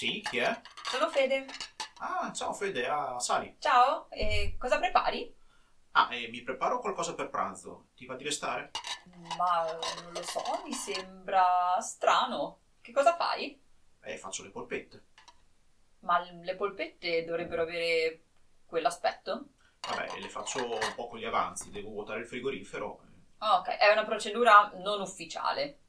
Sì, chi è? Sono Fede. Ah, ciao Fede, ah, sali. Ciao, e cosa prepari? Ah, e mi preparo qualcosa per pranzo. Ti va di restare? Ma non lo so, mi sembra strano. Che cosa fai? Eh, faccio le polpette. Ma le polpette dovrebbero avere quell'aspetto? Vabbè, le faccio un po' con gli avanzi, devo vuotare il frigorifero. Ah, ok, è una procedura non ufficiale.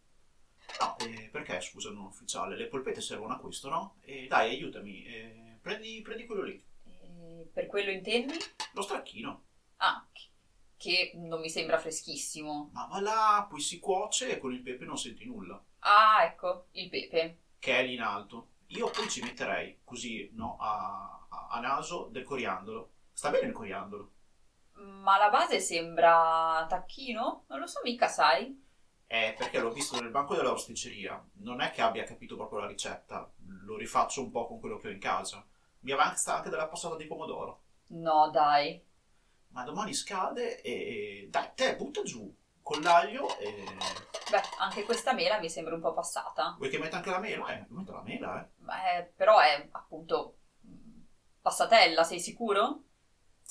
Eh, perché scusa non ufficiale? Le polpette servono a questo, no? E dai, aiutami, eh, prendi, prendi quello lì, E per quello intendi? lo stracchino. Ah, che- che non mi sembra freschissimo. Ma va là, poi si cuoce e con il pepe non senti nulla. Ah, ecco, il pepe. Che è lì in alto. Io poi ci metterei, così, no, a, a- a naso del coriandolo. Sta bene il coriandolo? Ma la base sembra tacchino? Non lo so mica, sai? Eh, perché l'ho visto nel banco della rosticceria. Non è che abbia capito proprio la ricetta. Lo rifaccio un po' con quello che ho in casa. Mi avanza anche della passata di pomodoro. No, dai. Ma domani scade e... Dai, te butta giù con l'aglio e... Beh, anche questa mela mi sembra un po' passata. Vuoi che metta anche la mela? Eh, metto la mela, eh. Beh, però è appunto mh, passatella, sei sicuro?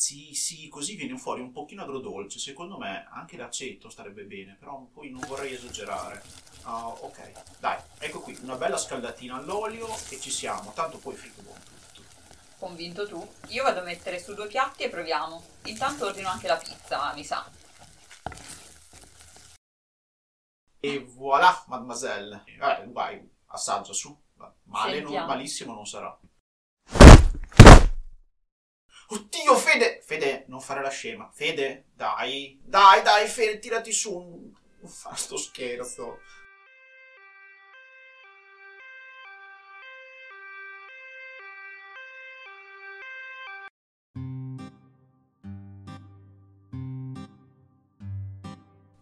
Sì, sì, così viene fuori un pochino agrodolce. Secondo me anche l'aceto starebbe bene, però poi non vorrei esagerare. Ah, ok, dai, ecco qui, una bella scaldatina all'olio e ci siamo. Tanto poi frigo buono tutto. Convinto tu? Io vado a mettere su due piatti e proviamo. Intanto ordino anche la pizza, mi sa. E voilà, mademoiselle. Eh, vai, assaggia su. Male, non, malissimo non sarà. Oddio, Fede! Fede, non fare la scema. Fede, dai. Dai, dai, Fede, tirati su. Non fare sto scherzo.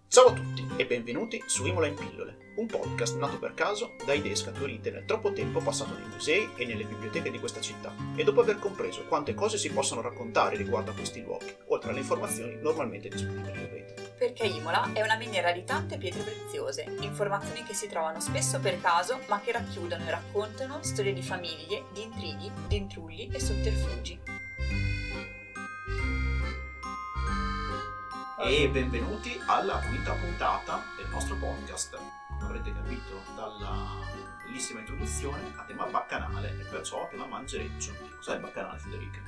Ciao a tutti e benvenuti su Imola in pillole, un podcast nato per caso da idee scaturite nel troppo tempo passato nei musei e nelle biblioteche di questa città e dopo aver compreso quante cose si possono raccontare riguardo a questi luoghi, oltre alle informazioni normalmente disponibili in rete. Perché Imola è una miniera di tante pietre preziose, informazioni che si trovano spesso per caso, ma che racchiudono e raccontano storie di famiglie, di intrighi, di intrulli e sotterfugi. E benvenuti alla quinta puntata del nostro podcast. Come avrete capito dalla bellissima introduzione, a tema baccanale e perciò a tema mangereccio. Cos'è il baccanale, Federica?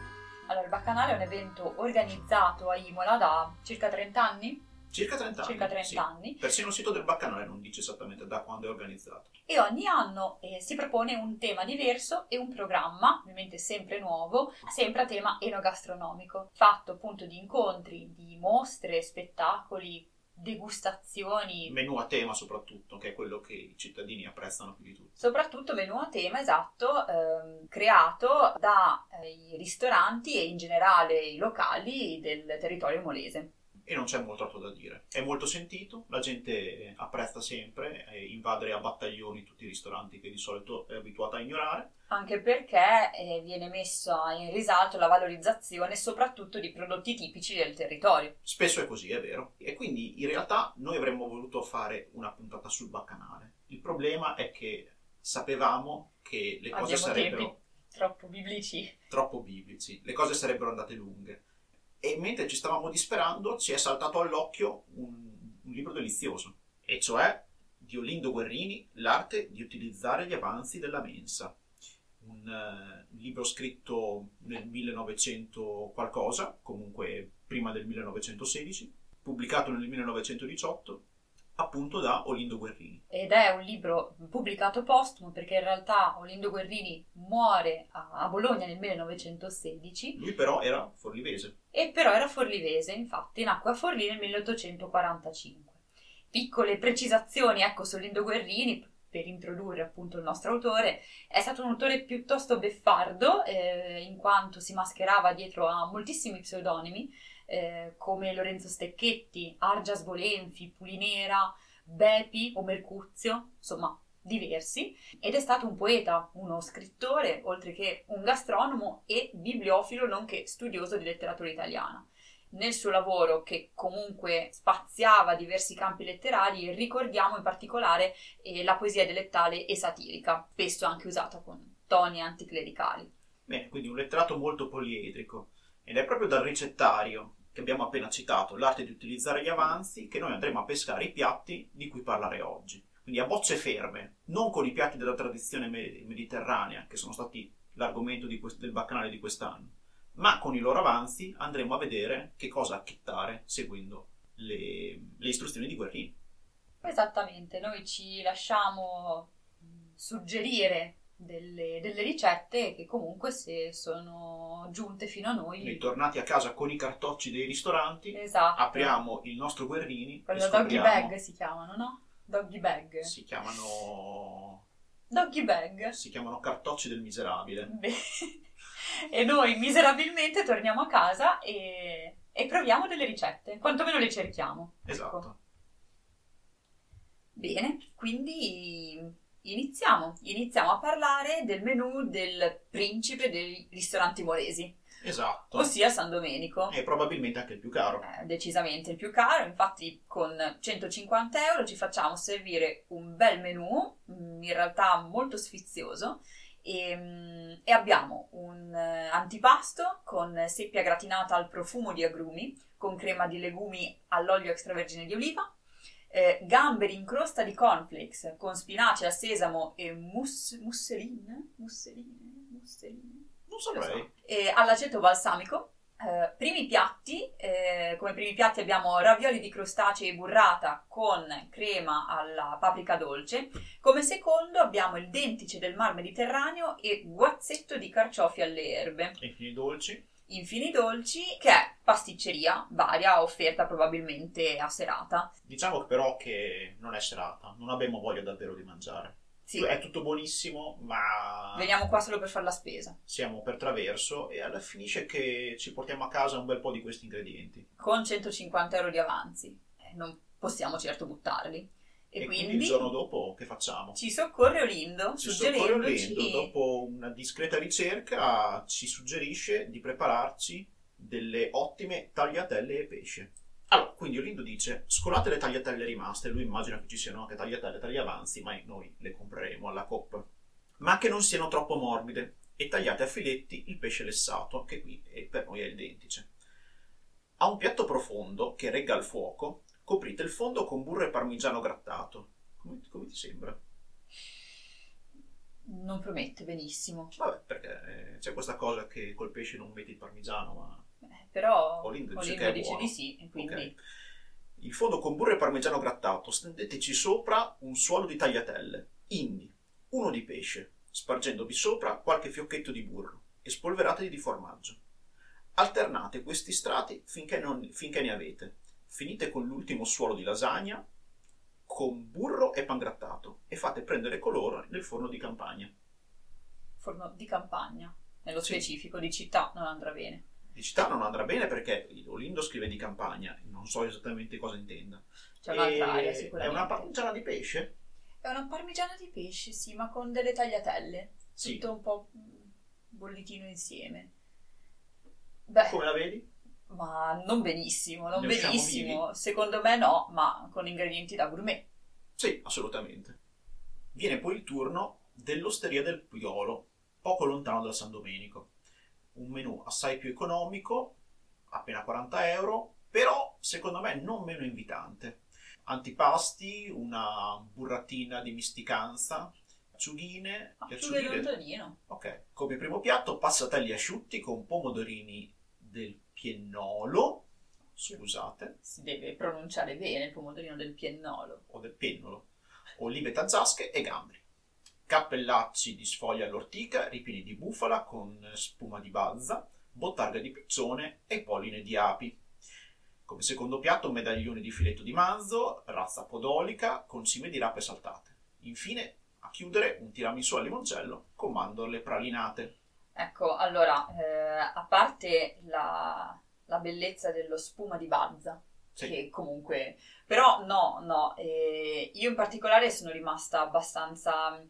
Allora, il Baccanale è un evento organizzato a Imola da circa 30 anni, Circa 30 anni. circa 30 sì. anni, Persino il sito del baccanale non dice esattamente da quando è organizzato. e ogni anno eh, si propone un tema diverso e un programma, ovviamente sempre nuovo, sempre a tema enogastronomico, fatto appunto di incontri, di mostre, spettacoli, degustazioni, Menù a tema soprattutto, che è quello che i cittadini apprezzano più di tutto. soprattutto menù a tema esatto, ehm, creato dai ristoranti e in generale i locali del territorio molese. E non c'è molto altro da dire. È molto sentito, la gente apprezza sempre, eh, invadere a battaglioni tutti i ristoranti che di solito è abituata a ignorare. Anche perché eh, viene messa in risalto la valorizzazione soprattutto di prodotti tipici del territorio. Spesso è così, è vero. E quindi in realtà noi avremmo voluto fare una puntata sul baccanale. Il problema è che sapevamo che le cose Abbiamo sarebbero tempi troppo biblici. troppo biblici, le cose sarebbero andate lunghe. E mentre ci stavamo disperando ci è saltato all'occhio un, un libro delizioso, e cioè di Olindo Guerrini, L'arte di utilizzare gli avanzi della mensa. Un, eh, un libro scritto nel 1900 qualcosa, comunque prima del 1916, pubblicato nel 1918, appunto da Olindo Guerrini. Ed è un libro pubblicato postumo perché in realtà Olindo Guerrini muore a Bologna nel 1916 Lui però era forlivese. e però era forlivese, infatti nacque a Forlì nel 1845. Piccole precisazioni, ecco, su Lindo Guerrini, per introdurre appunto il nostro autore, è stato un autore piuttosto beffardo, eh, in quanto si mascherava dietro a moltissimi pseudonimi, eh, come Lorenzo Stecchetti, Argia Svolenfi, Pulinera, Bepi o Mercuzio, insomma diversi, ed è stato un poeta, uno scrittore, oltre che un gastronomo e bibliofilo, nonché studioso di letteratura italiana. Nel suo lavoro, che comunque spaziava diversi campi letterari, ricordiamo in particolare eh, la poesia dialettale e satirica, spesso anche usata con toni anticlericali. Bene, quindi un letterato molto poliedrico. Ed è proprio dal ricettario che abbiamo appena citato, l'arte di utilizzare gli avanzi, che noi andremo a pescare i piatti di cui parlare oggi. Quindi a bocce ferme, non con i piatti della tradizione mediterranea, che sono stati l'argomento quest- del baccanale di quest'anno, ma con i loro avanzi andremo a vedere che cosa acchittare seguendo le, le istruzioni di Guerrini. Esattamente, noi ci lasciamo suggerire delle, delle, ricette che comunque se sono giunte fino a noi. Ritornati a casa con i cartocci dei ristoranti, esatto. apriamo il nostro Guerrini. Quello doggy bag si chiamano, no? Doggy bag. Si chiamano... Doggy bag. Si chiamano cartocci del miserabile. Beh. e noi miserabilmente torniamo a casa e, e proviamo delle ricette, quantomeno le cerchiamo. Ecco. Esatto. Ecco. Bene, quindi iniziamo. Iniziamo a parlare del menù del principe dei ristoranti molesi. Esatto. Ossia San Domenico. E probabilmente anche il più caro. Eh, decisamente il più caro, infatti con 150 euro ci facciamo servire un bel menù, mm, in realtà molto sfizioso, e, mm, e abbiamo un eh, antipasto con seppia gratinata al profumo di agrumi, con crema di legumi all'olio extravergine di oliva, eh, gamberi in crosta di cornflakes con spinaci al sesamo e mus- musseline, musseline, musseline, non saprei, so. e all'aceto balsamico. Eh, primi piatti, eh, come primi piatti abbiamo ravioli di crostacei burrata con crema alla paprika dolce, come secondo abbiamo il dentice del mar Mediterraneo e guazzetto di carciofi alle erbe. E infine dolci? Infini Dolci, che è pasticceria varia, offerta probabilmente a serata. Diciamo però che non è serata, non abbiamo voglia davvero di mangiare. Sì. È tutto buonissimo, ma... Veniamo qua solo per fare la spesa. Siamo per traverso e alla finisce che ci portiamo a casa un bel po' di questi ingredienti. Con 150 euro di avanzi. Eh, non possiamo certo buttarli. E, e quindi, quindi, il giorno dopo che facciamo? Ci soccorre Olindo, ci soccorre Olindo, dopo una discreta ricerca ci suggerisce di prepararci delle ottime tagliatelle e pesce. Allora, quindi Olindo dice, scolate le tagliatelle rimaste, lui immagina che ci siano anche tagliatelle tagliavanzi, ma noi le compreremo alla coppa, ma che non siano troppo morbide, e tagliate a filetti il pesce lessato, che qui per noi è il dentice. A un piatto profondo che regga al fuoco, Coprite il fondo con burro e parmigiano grattato. Come, come ti sembra? Non promette benissimo. Vabbè, perché eh, c'è questa cosa che col pesce non metti il parmigiano, ma... Eh, però Olindo dice, Olindo dice di sì, quindi... Okay. Il fondo con burro e parmigiano grattato, stendeteci sopra un suolo di tagliatelle, indi, uno di pesce, spargendovi sopra qualche fiocchetto di burro e spolverateli di formaggio. Alternate questi strati finché, non, finché ne avete finite con l'ultimo suolo di lasagna con burro e pangrattato e fate prendere colore nel forno di campagna. Forno di campagna, nello sì. specifico, di città non andrà bene. Di città non andrà bene perché Olindo scrive di campagna, non so esattamente cosa intenda. C'è un'altra area sicuramente. È una parmigiana di pesce? È una parmigiana di pesce, sì, ma con delle tagliatelle. Sì. Tutto un po' bollitino insieme. Beh, Come la vedi? Ma non benissimo, non benissimo. Secondo me no, ma con ingredienti da gourmet. Sì, assolutamente. Viene poi il turno dell'osteria del Piolo, poco lontano da San Domenico. Un menù assai più economico, appena 40 euro, però secondo me non meno invitante. Antipasti, una burratina di misticanza, acciughine, acciughe Ok, come primo piatto passatelli asciutti con pomodorini del piennolo, scusate. Si deve pronunciare bene il pomodorino del piennolo. O del pennolo. Olive tazzasche e gamberi. Cappellacci di sfoglia all'ortica, ripieni di bufala con spuma di bazza, bottarga di piccione e polline di api. Come secondo piatto medaglione di filetto di manzo, razza podolica con cime di rape saltate. Infine, a chiudere, un tiramisù al limoncello con mandorle pralinate. Ecco, allora, eh, a parte la, la, bellezza dello spuma di Bazza, sì. che comunque... Però no, no, eh, io in particolare sono rimasta abbastanza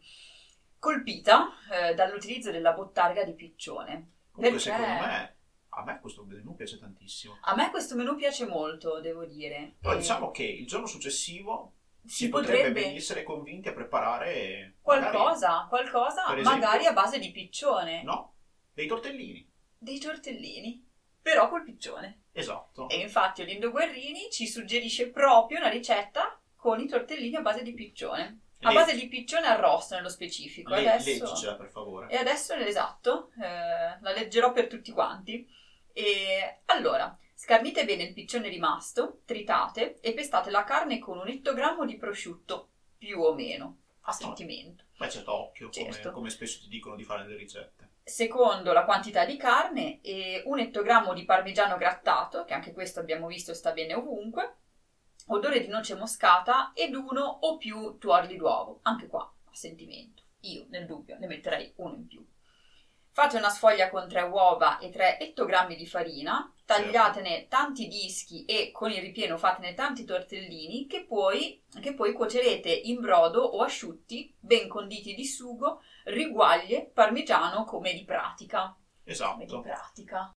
colpita eh, dall'utilizzo della bottarga di piccione. Comunque perché... secondo me a me questo menù piace tantissimo. A me questo menù piace molto, devo dire. Però e... diciamo che il giorno successivo si, potrebbe, potrebbe, ben essere convinti a preparare qualcosa, qualcosa per esempio- magari a base di piccione, magari- no, dei tortellini. dei tortellini, però col piccione. Esatto. E infatti Olindo Guerrini ci suggerisce proprio una ricetta con i tortellini a base di piccione. A Le- base di piccione arrosto nello specifico. Le- adesso... Leggicela per favore. E adesso esatto, eh, la leggerò per tutti quanti. E allora, scarnite bene il piccione rimasto, tritate e pestate la carne con un ettogrammo di prosciutto, più o meno, a sentimento. Beh, certo, occhio, come, Certo. come spesso ti dicono di fare nelle ricette. Secondo la quantità di carne e un ettogrammo di parmigiano grattato, che anche questo abbiamo visto sta bene ovunque, odore di noce moscata ed uno o più tuorli d'uovo, anche qua a sentimento. Io nel dubbio ne metterei uno in più. Fate una sfoglia con tre uova e tre ettogrammi di farina, tagliatene tanti dischi e con il ripieno fatene tanti tortellini che poi, che poi cuocerete in brodo o asciutti, ben conditi di sugo, riguaglie, parmigiano come di pratica. Come di Esatto. pratica.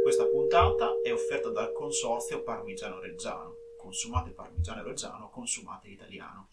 Questa puntata è offerta dal consorzio Parmigiano Reggiano. Consumate Parmigiano Reggiano, consumate italiano.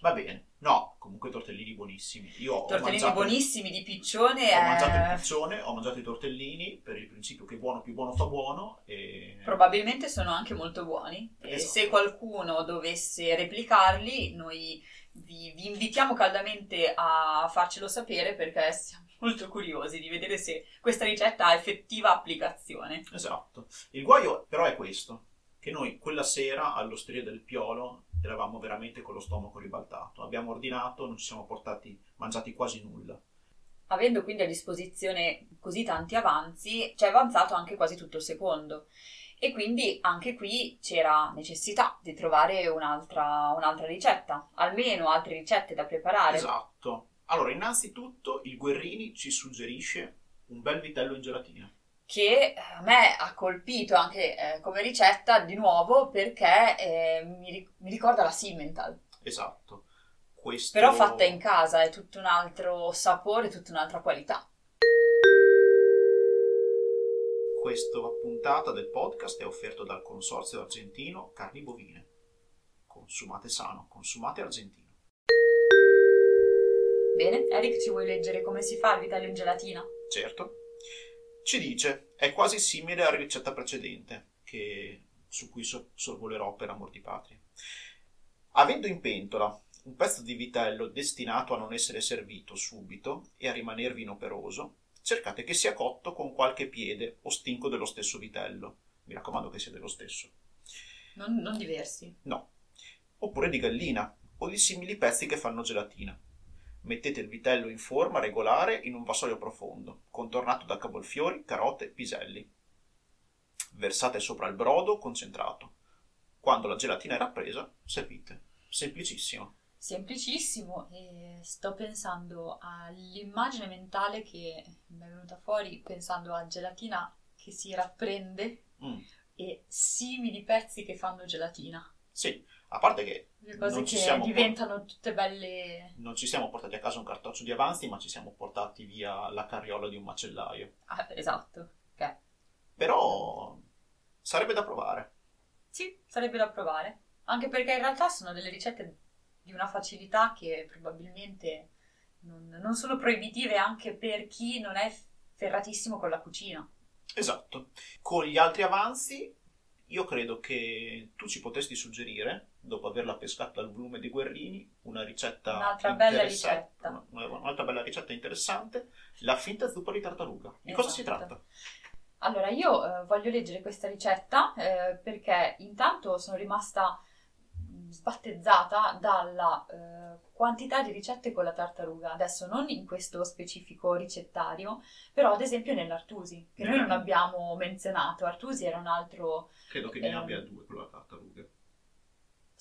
Va bene. No, comunque tortellini buonissimi. Io ho Tortellini mangiato, buonissimi di piccione ho mangiato il eh, piccione, ho mangiato i tortellini per il principio che buono più buono fa buono e probabilmente sono anche molto buoni. E Esatto. se qualcuno dovesse replicarli, noi vi, vi invitiamo caldamente a farcelo sapere perché siamo molto curiosi di vedere se questa ricetta ha effettiva applicazione. Esatto. Il guaio però è questo, che noi quella sera all'osteria del Piolo eravamo veramente con lo stomaco ribaltato. Abbiamo ordinato, non ci siamo portati, mangiati quasi nulla. Avendo quindi a disposizione così tanti avanzi, ci è avanzato anche quasi tutto il secondo. E quindi anche qui c'era necessità di trovare un'altra, un'altra ricetta, almeno altre ricette da preparare. Esatto. Allora, innanzitutto il Guerrini ci suggerisce un bel vitello in gelatina. Che a me ha colpito anche eh, come ricetta di nuovo perché eh, mi, ri- mi ricorda la Simmental, Esatto. Questo... però fatta in casa è tutto un altro sapore, tutta un'altra qualità. Questa puntata del podcast è offerto dal consorzio argentino Carni Bovine. Consumate sano, consumate argentino. Bene, Eric, ci vuoi leggere come si fa il vitello in gelatina? Certo. Ci dice, è quasi simile alla ricetta precedente, che- su cui so- sorvolerò per amor di patria. Avendo in pentola un pezzo di vitello destinato a non essere servito subito e a rimanervi inoperoso, cercate che sia cotto con qualche piede o stinco dello stesso vitello. Mi raccomando che sia dello stesso. Non, non diversi. No. Oppure di gallina o di simili pezzi che fanno gelatina. Mettete il vitello in forma regolare in un vassoio profondo, contornato da cavolfiori, carote piselli. Versate sopra il brodo concentrato. Quando la gelatina è rappresa, servite. Semplicissimo. Semplicissimo e sto pensando all'immagine mentale che mi è venuta fuori pensando a gelatina che si rapprende Mm. e simili pezzi che fanno gelatina. Sì, a parte che Le cose Non ci che siamo diventano tutte belle. non ci siamo portati a casa un cartoccio di avanzi, ma ci siamo portati via la carriola di un macellaio. Ah, esatto. Ok. Però sarebbe da provare. Sì, sarebbe da provare. Anche perché in realtà sono delle ricette di una facilità che probabilmente non, non sono proibitive anche per chi non è ferratissimo con la cucina. Esatto. Con gli altri avanzi, io credo che tu ci potresti suggerire, dopo averla pescata dal volume di Guerrini, una ricetta Un'altra bella ricetta. una- Un'altra bella ricetta interessante, la finta zuppa di tartaruga. Di cosa si Esatto. tratta? Allora, io eh, voglio leggere questa ricetta eh, perché intanto sono rimasta sbattezzata dalla eh, quantità di ricette con la tartaruga. Adesso non in questo specifico ricettario, però ad esempio nell'Artusi, che noi non abbiamo menzionato. Artusi era un altro... Credo che ne Ehm. abbia due con la tartaruga.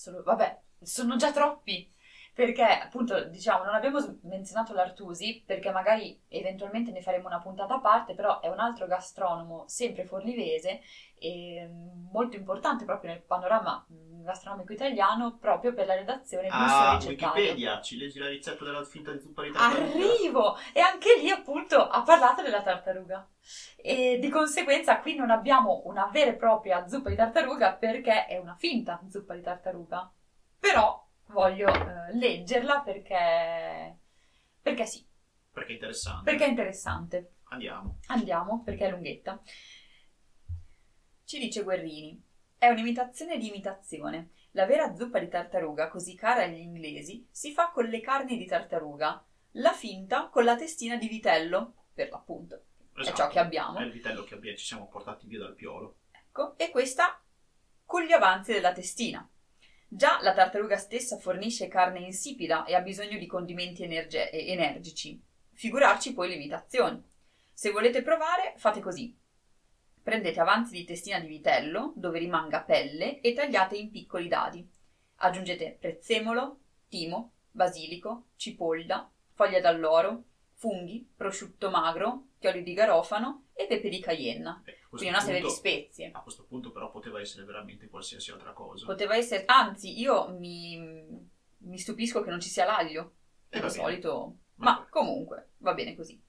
Solo- vabbè, sono già troppi. Perché appunto diciamo non abbiamo menzionato l'Artusi perché magari eventualmente ne faremo una puntata a parte, però è un altro gastronomo sempre forlivese e mm, molto importante proprio nel panorama mm, gastronomico italiano proprio per la redazione di un Ah. Wikipedia, ci leggi la ricetta della finta zuppa di tartaruga? Arrivo! E anche lì appunto ha parlato della tartaruga. E di conseguenza qui non abbiamo una vera e propria zuppa di tartaruga perché è una finta zuppa di tartaruga. Però voglio eh, leggerla perché... perché sì, Perché è interessante. perché è interessante. Andiamo. Andiamo, perché è lunghetta. Ci dice Guerrini. È un'imitazione di imitazione. La vera zuppa di tartaruga, così cara agli inglesi, si fa con le carni di tartaruga. La finta con la testina di vitello, per l'appunto. È ciò che abbiamo. È il vitello che abbiamo, ci siamo portati via dal piolo. Ecco, e questa con gli avanzi della testina. Già la tartaruga stessa fornisce carne insipida e ha bisogno di condimenti energe- energici. Figurarci poi l'imitazione. Se volete provare, fate così. Prendete avanzi di testina di vitello, dove rimanga pelle, e tagliate in piccoli dadi. Aggiungete prezzemolo, timo, basilico, cipolla, foglia d'alloro, funghi, prosciutto magro, chiodi di garofano e pepe di cayenne. Eh, Quindi una serie di spezie. A questo punto però poteva essere veramente qualsiasi altra cosa. Poteva essere, anzi, io mi, mi stupisco che non ci sia l'aglio. E Di solito, Ma- ma comunque va bene così.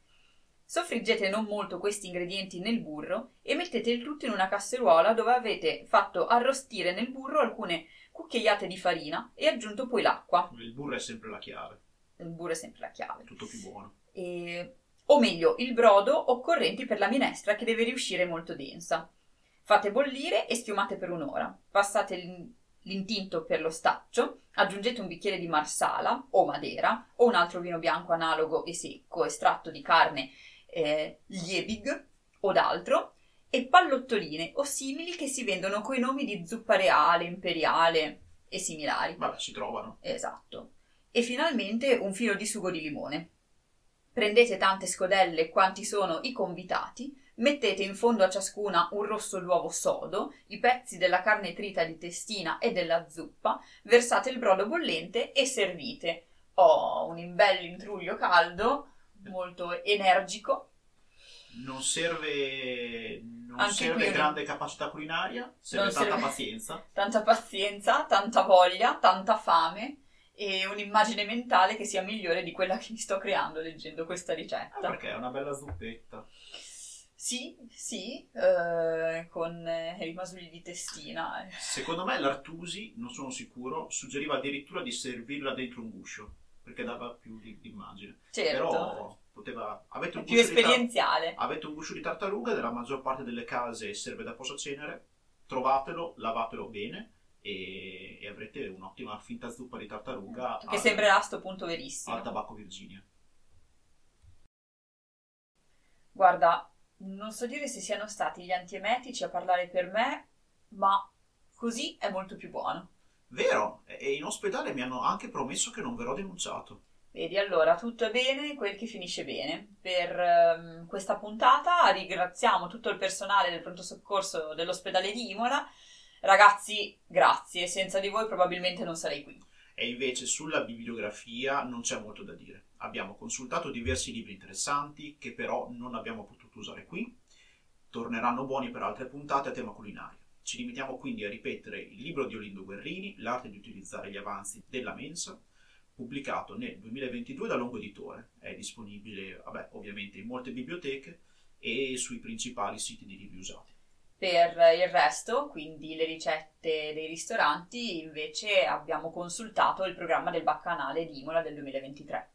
Soffriggete non molto questi ingredienti nel burro e mettete il tutto in una casseruola dove avete fatto arrostire nel burro alcune cucchiaiate di farina e aggiunto poi l'acqua. Il burro è sempre la chiave, Il burro è sempre la chiave. tutto più buono. E- o meglio, il brodo occorrenti per la minestra che deve riuscire molto densa. Fate bollire e schiumate per un'ora. Passate l'in- l'intinto per lo staccio, aggiungete un bicchiere di marsala o madera o un altro vino bianco analogo e secco, estratto di carne eh, liebig o d'altro, e pallottoline o simili che si vendono coi nomi di zuppa reale, imperiale e similari. Vabbè, si trovano. Esatto. E finalmente un filo di sugo di limone. Prendete tante scodelle quanti sono i convitati, mettete in fondo a ciascuna un rosso d'uovo sodo, i pezzi della carne trita di testina e della zuppa, versate il brodo bollente e servite. Oh, un bel intruglio caldo, molto energico. Non serve, non Anche serve grande capacità culinaria, serve Non tanta serve- pazienza. Tanta pazienza, tanta voglia, tanta fame e un'immagine mentale che sia migliore di quella che mi sto creando leggendo questa Ah, ricetta. perché è una bella zuppetta. Sì, sì, eh, con eh, i rimasugli di testina. eh. Secondo me l'Artusi, non sono sicuro, suggeriva addirittura di servirla dentro un guscio, perché dava più di, di immagine. Certo, Però poteva... Avete un, più esperienziale. avete un guscio di tartaruga, nella maggior parte delle case serve da posacenere, trovatelo, lavatelo bene e, e avrete un'ottima finta zuppa di tartaruga Che al- sembrerà a sto punto verissimo. al tabacco Virginia. Guarda, non so dire se siano stati gli antiemetici a parlare per me, ma così è molto più buono. Vero, e in ospedale mi hanno anche promesso che non verrò denunciato. Vedi, allora tutto è bene, quel che finisce bene. Per ehm, questa puntata ringraziamo tutto il personale del pronto soccorso dell'ospedale di Imola. Ragazzi, grazie, senza di voi probabilmente non sarei qui. E invece sulla bibliografia non c'è molto da dire. Abbiamo consultato diversi libri interessanti che però non abbiamo potuto usare qui. Torneranno buoni per altre puntate a tema culinario. Ci limitiamo quindi a ripetere il libro di Olindo Guerrini, L'arte di utilizzare gli avanzi della mensa, pubblicato nel 2022 da Longo Editore. È disponibile, vabbè, ovviamente in molte biblioteche e sui principali siti di review usati. Per il resto, quindi le ricette dei ristoranti, invece abbiamo consultato il programma del Baccanale di Imola del 2023.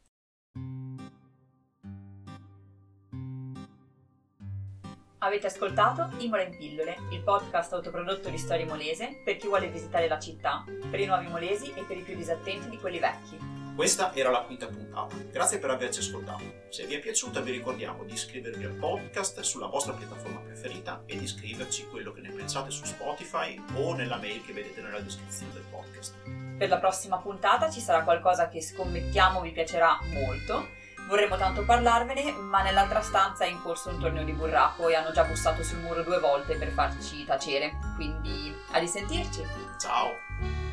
Avete ascoltato Imola in pillole, il podcast autoprodotto di Storia Imolese per chi vuole visitare la città, per i nuovi molesi e per i più disattenti di quelli vecchi. Questa era la quinta puntata. Grazie per averci ascoltato. Se vi è piaciuta vi ricordiamo di iscrivervi al podcast sulla vostra piattaforma preferita e di scriverci quello che ne pensate su Spotify o nella mail che vedete nella descrizione del podcast. Per la prossima puntata ci sarà qualcosa che scommettiamo vi piacerà molto. Vorremmo tanto parlarvene, ma nell'altra stanza è in corso un torneo di burraco e hanno già bussato sul muro due volte per farci tacere. Quindi a risentirci! Ciao!